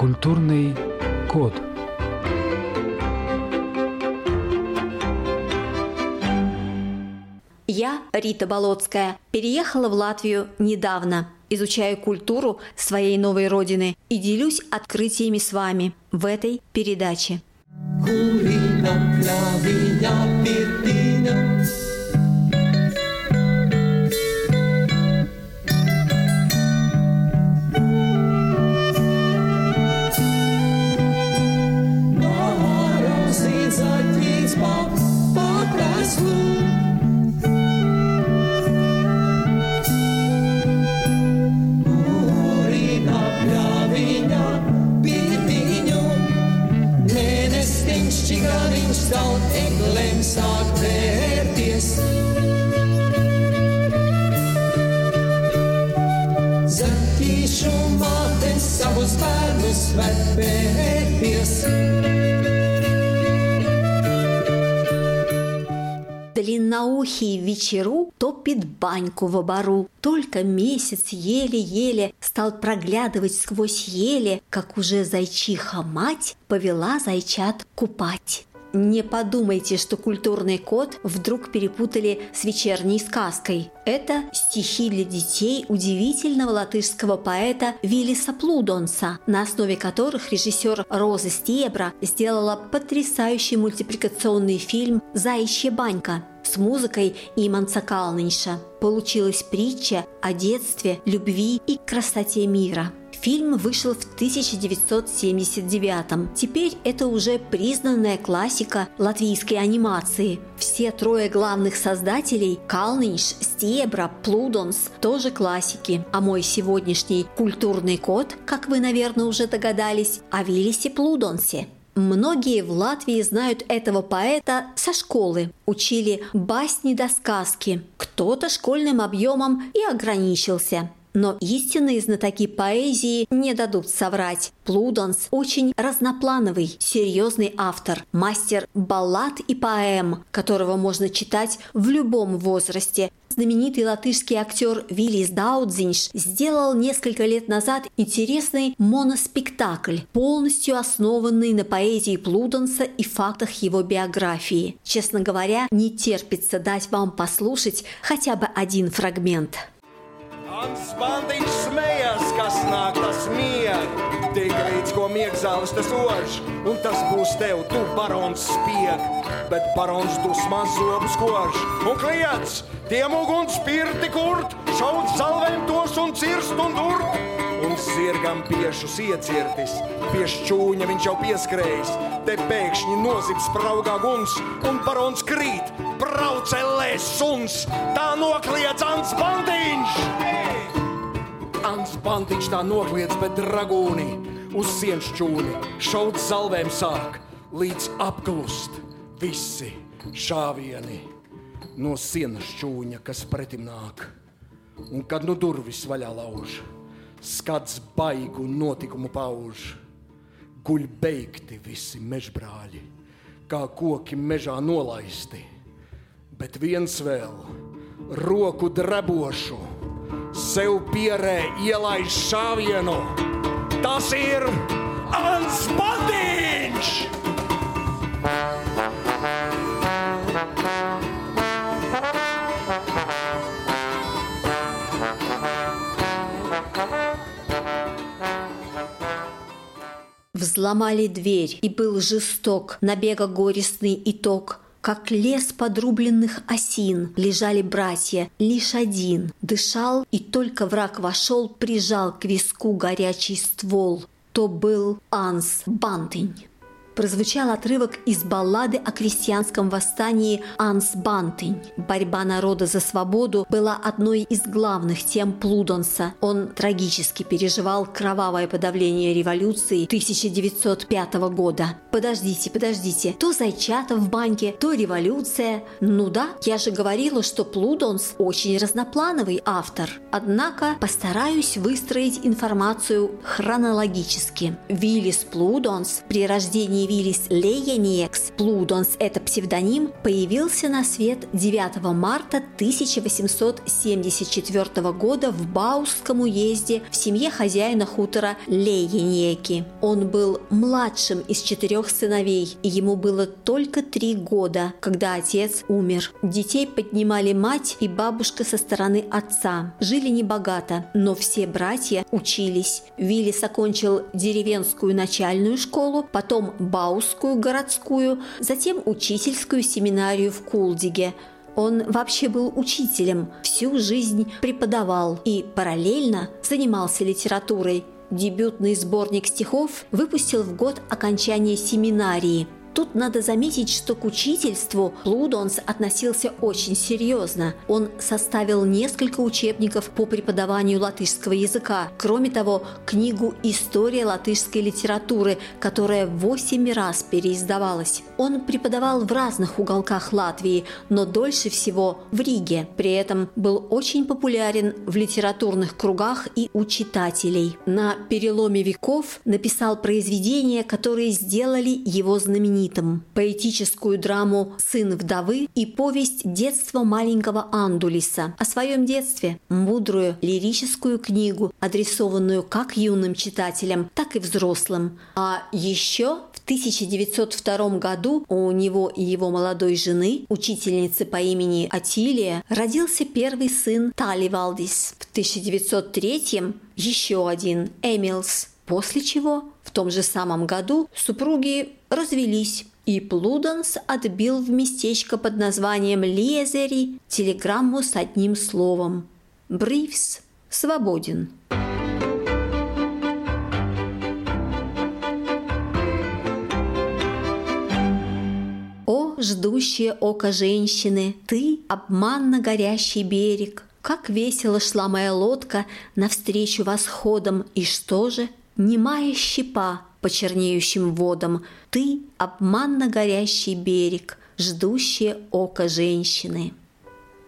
Культурный код. Я, Рита Болотская, переехала в Латвию недавно. Изучаю культуру своей новой родины и делюсь открытиями с вами в этой передаче. Kurina pļaviņā pirtiņa Длинноухий вечеру топит баньку в обору. Только месяц еле-еле стал проглядывать сквозь ели, как уже зайчиха мать повела зайчат купать. Не подумайте, что культурный код вдруг перепутали с вечерней сказкой. Это стихи для детей удивительного латышского поэта Виллиса Плудонса, на основе которых режиссер Роза Стебра сделала потрясающий мультипликационный фильм «Заячья банька» с музыкой Иманца Калнинша. Получилась притча о детстве, любви и красоте мира – Фильм вышел в 1979 Теперь это уже признанная классика латвийской анимации. Все трое главных создателей – Калнинш, Стебра, Плудонс – тоже классики. А мой сегодняшний культурный код, как вы, наверное, уже догадались, о Виллисе Плудонсе. Многие в Латвии знают этого поэта со школы, учили басни до сказки. Кто-то школьным объемом и ограничился. Но истинные знатоки поэзии не дадут соврать. Плудонс очень разноплановый, серьезный автор, мастер баллад и поэм, которого можно читать в любом возрасте. Знаменитый латышский актер Виллис Даудзинш сделал несколько лет назад интересный моноспектакль, полностью основанный на поэзии Плудонса и фактах его биографии. Честно говоря, не терпится дать вам послушать хотя бы один фрагмент. Ants bandiņš smējās, kas nāk tas mieg. Tik līdz ko miegzālis tas ož, un tas būs tev, tu barons spieg. Bet barons dusmās zobus kož un kliedz, tiem uguns pirti kurt, šaut salvēm tos un cirst un durt. Un zirgam piešus iecirtis, pie šķūņa viņš jau pieskrējis. Te pēkšņi nozibs spraugā guns, un barons krīt, braucelē suns. Tā nokliedz Ants Bandiņš! Ants Bantiņš tā nokliedz, bet dragūni uz sienas čūni. Šaut salvēm sāk, līdz apklust visi šāvieni no sienas čūņa, kas pretim nāk. Un kad nu durvis vaļā lauž, skats baigu notikumu pauž, guļ beigti visi mežbrāļi, kā koki mežā nolaisti, bet viens vēl roku drebošu sev pierē ielaiž šāvienu. Tas ir Ants Badiņš! Взломали дверь, и был жесток, набега горестный итог – как лес подрубленных осин лежали братья, лишь один дышал, и только враг вошел, прижал к виску горячий ствол. То был Анс Бантынь. Прозвучал отрывок из баллады о крестьянском восстании «Анс Бантынь». Борьба народа за свободу была одной из главных тем Плудонса. Он трагически переживал кровавое подавление революции 1905 года. Подождите, подождите, то Зайчата в банке, то революция. Ну да, я же говорила, что Плудонс очень разноплановый автор. Однако постараюсь выстроить информацию хронологически. Вилис Плудонс при рождении Вилис Леяниекс, Плудонс – это псевдоним, появился на свет 9 марта 1874 года в Баусском уезде в семье хозяина хутора Леяниеки. Он был младшим из четырех сыновей, и ему было только три года, когда отец умер. Детей поднимали мать и бабушка со стороны отца. Жили небогато, но все братья учились. Вилис окончил деревенскую начальную школу, потом Баусскую городскую, затем учительскую семинарию в Кулдиге. Он вообще был учителем, всю жизнь преподавал и параллельно занимался литературой. Дебютный сборник стихов выпустил в год окончания семинарии – Тут надо заметить, что к учительству Плудонс относился очень серьезно. Он составил несколько учебников по преподаванию латышского языка. Кроме того, книгу «История латышской литературы», которая восемь раз переиздавалась. Он преподавал в разных уголках Латвии, но дольше всего в Риге. При этом был очень популярен в литературных кругах и у читателей. На переломе веков написал произведения, которые сделали его знаменитым знаменитым – поэтическую драму «Сын вдовы» и повесть «Детство маленького Андулиса» о своем детстве, мудрую лирическую книгу, адресованную как юным читателям, так и взрослым. А еще в 1902 году у него и его молодой жены, учительницы по имени Атилия, родился первый сын Тали Валдис. В 1903 еще один Эмилс, после чего в том же самом году супруги развелись, и Плуденс отбил в местечко под названием Лезери телеграмму с одним словом «Брифс свободен». О, ждущее око женщины, ты – обманно горящий берег, как весело шла моя лодка навстречу восходам, и что же? Немая щепа по чернеющим водам, ты – обманно горящий берег, ждущее око женщины.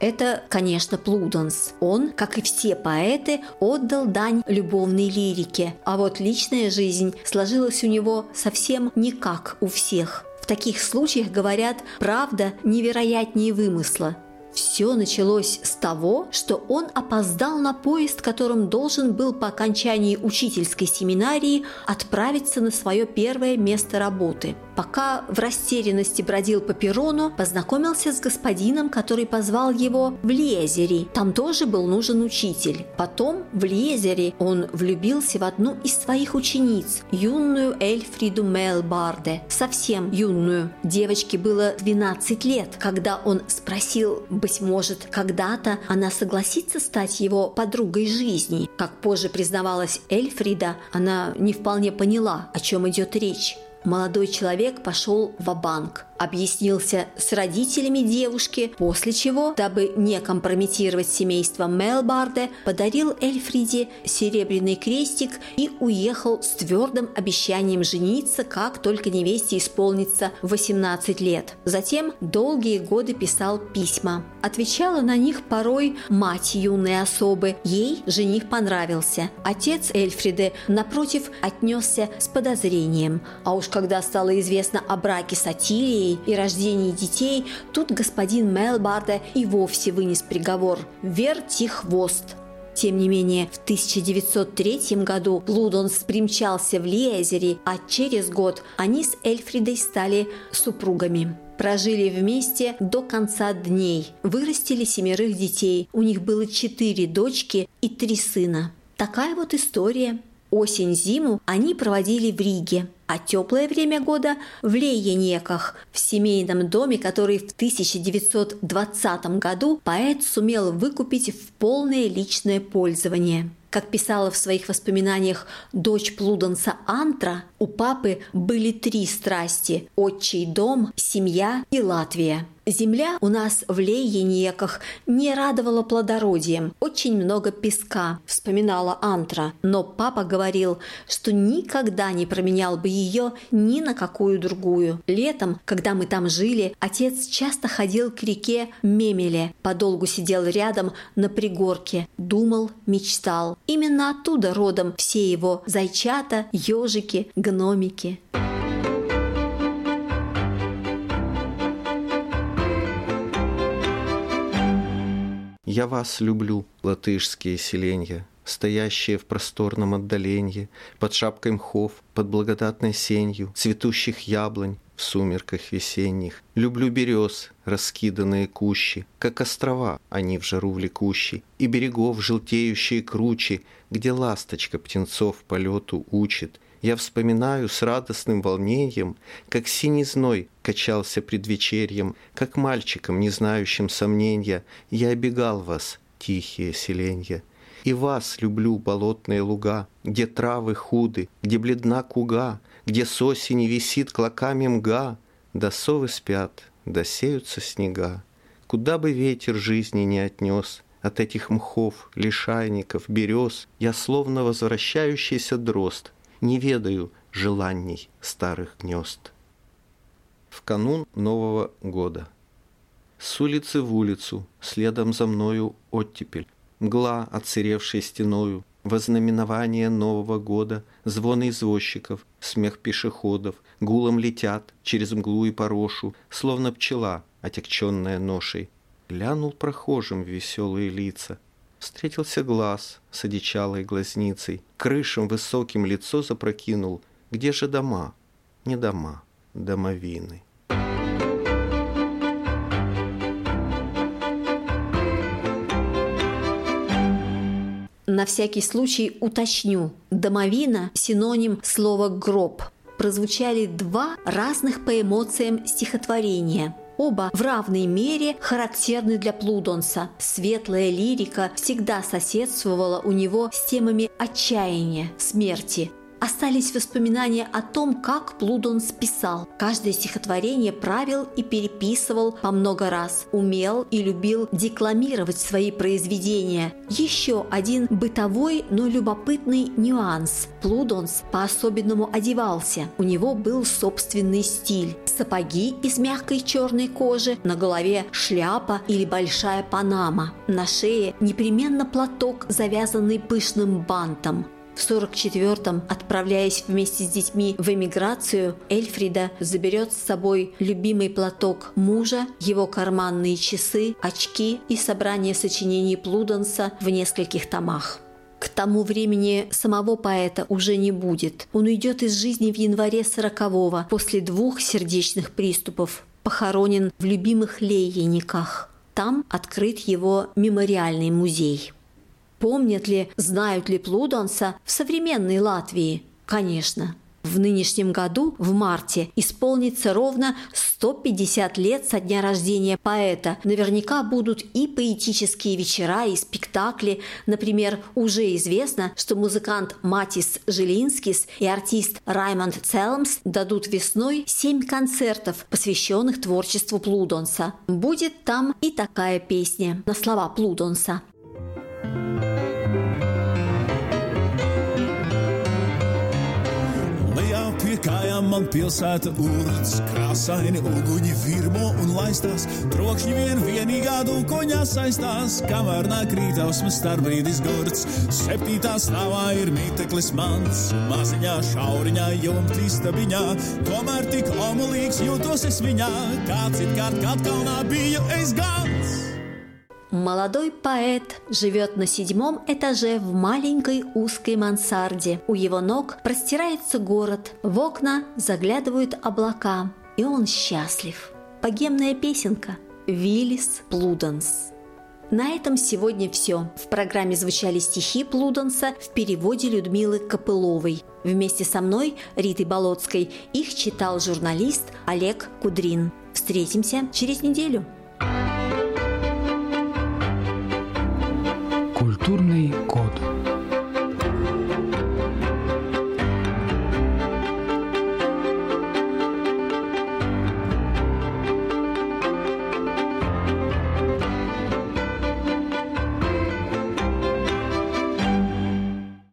Это, конечно, Плуденс. Он, как и все поэты, отдал дань любовной лирике, а вот личная жизнь сложилась у него совсем не как у всех. В таких случаях говорят «правда невероятнее вымысла». Все началось с того, что он опоздал на поезд, которым должен был по окончании учительской семинарии отправиться на свое первое место работы – Пока в растерянности бродил по перрону, познакомился с господином, который позвал его в Лезери. Там тоже был нужен учитель. Потом в Лезери он влюбился в одну из своих учениц, юную Эльфриду Мелбарде. Совсем юную. Девочке было 12 лет, когда он спросил, быть может, когда-то она согласится стать его подругой жизни. Как позже признавалась Эльфрида, она не вполне поняла, о чем идет речь. Молодой человек пошел в банк объяснился с родителями девушки, после чего, дабы не компрометировать семейство Мелбарде, подарил Эльфриде серебряный крестик и уехал с твердым обещанием жениться, как только невесте исполнится 18 лет. Затем долгие годы писал письма. Отвечала на них порой мать юной особы. Ей жених понравился. Отец Эльфриды, напротив, отнесся с подозрением. А уж когда стало известно о браке с Атилией, и рождении детей, тут господин Мелбарда и вовсе вынес приговор «Верти хвост». Тем не менее, в 1903 году Лудонс примчался в Лиезере, а через год они с Эльфридой стали супругами. Прожили вместе до конца дней, вырастили семерых детей. У них было четыре дочки и три сына. Такая вот история. Осень-зиму они проводили в Риге, а теплое время года в Лейенеках, в семейном доме, который в 1920 году поэт сумел выкупить в полное личное пользование. Как писала в своих воспоминаниях дочь Плуденса Антра, у папы были три страсти – отчий дом, семья и Латвия. Земля у нас в Лейенеках не радовала плодородием, очень много песка, вспоминала Антра. Но папа говорил, что никогда не променял бы ее ни на какую другую. Летом, когда мы там жили, отец часто ходил к реке Мемеле, подолгу сидел рядом на пригорке, думал, мечтал. Именно оттуда родом все его зайчата, ежики, гномики. Я вас люблю, латышские селенья, Стоящие в просторном отдаленье, Под шапкой мхов, под благодатной сенью, Цветущих яблонь в сумерках весенних. Люблю берез, раскиданные кущи, Как острова они в жару влекущи, И берегов желтеющие кручи, Где ласточка птенцов полету учит, я вспоминаю с радостным волнением, как синий зной качался предвечерьем, как мальчиком, не знающим сомнения, я обегал вас, тихие селенья. И вас люблю, болотные луга, где травы худы, где бледна куга, где с осени висит клоками мга, да совы спят, да сеются снега. Куда бы ветер жизни не отнес, от этих мхов, лишайников, берез, я словно возвращающийся дрозд, не ведаю желаний старых гнезд. В канун Нового года. С улицы в улицу, следом за мною оттепель, Мгла, отсыревшей стеною, Вознаменование Нового года, Звоны извозчиков, смех пешеходов, Гулом летят через мглу и порошу, Словно пчела, отягченная ношей. Глянул прохожим веселые лица, Встретился глаз с одичалой глазницей, Крышем высоким лицо запрокинул. Где же дома? Не дома, домовины. На всякий случай уточню. Домовина – синоним слова «гроб». Прозвучали два разных по эмоциям стихотворения – Оба в равной мере характерны для Плудонса. Светлая лирика всегда соседствовала у него с темами отчаяния, смерти, остались воспоминания о том, как Плудонс писал. Каждое стихотворение правил и переписывал по много раз, умел и любил декламировать свои произведения. Еще один бытовой, но любопытный нюанс. Плудонс по-особенному одевался. У него был собственный стиль. Сапоги из мягкой черной кожи, на голове шляпа или большая панама. На шее непременно платок, завязанный пышным бантом. В 44-м, отправляясь вместе с детьми в эмиграцию, Эльфрида заберет с собой любимый платок мужа, его карманные часы, очки и собрание сочинений Плуденса в нескольких томах. К тому времени самого поэта уже не будет. Он уйдет из жизни в январе 40-го после двух сердечных приступов, похоронен в любимых Лейениках. Там открыт его мемориальный музей. Помнят ли, знают ли Плудонса в современной Латвии? Конечно. В нынешнем году, в марте, исполнится ровно 150 лет со дня рождения поэта. Наверняка будут и поэтические вечера, и спектакли. Например, уже известно, что музыкант Матис Жилинскис и артист Раймонд Целмс дадут весной 7 концертов, посвященных творчеству Плудонса. Будет там и такая песня на слова Плудонса. Kājām man pilsēta urts, krāsaini uguņi virmo un laistās, trokšņi vien vienīgā dūkoņā saistās, kamēr nāk rītausmas starbrīdis gurts. Septītā stāvā ir mīteklis mans, maziņā šauriņā jumta istabiņā, tomēr tik omulīgs jūtos es viņā, kāds it kārt Katkalnā biju es gans. Молодой поэт живет на седьмом этаже в маленькой узкой мансарде. У его ног простирается город, в окна заглядывают облака, и он счастлив. Богемная песенка «Виллис Плуденс». На этом сегодня все. В программе звучали стихи Плуденса в переводе Людмилы Копыловой. Вместе со мной, Ритой Болотской, их читал журналист Олег Кудрин. Встретимся через неделю. Культурный код.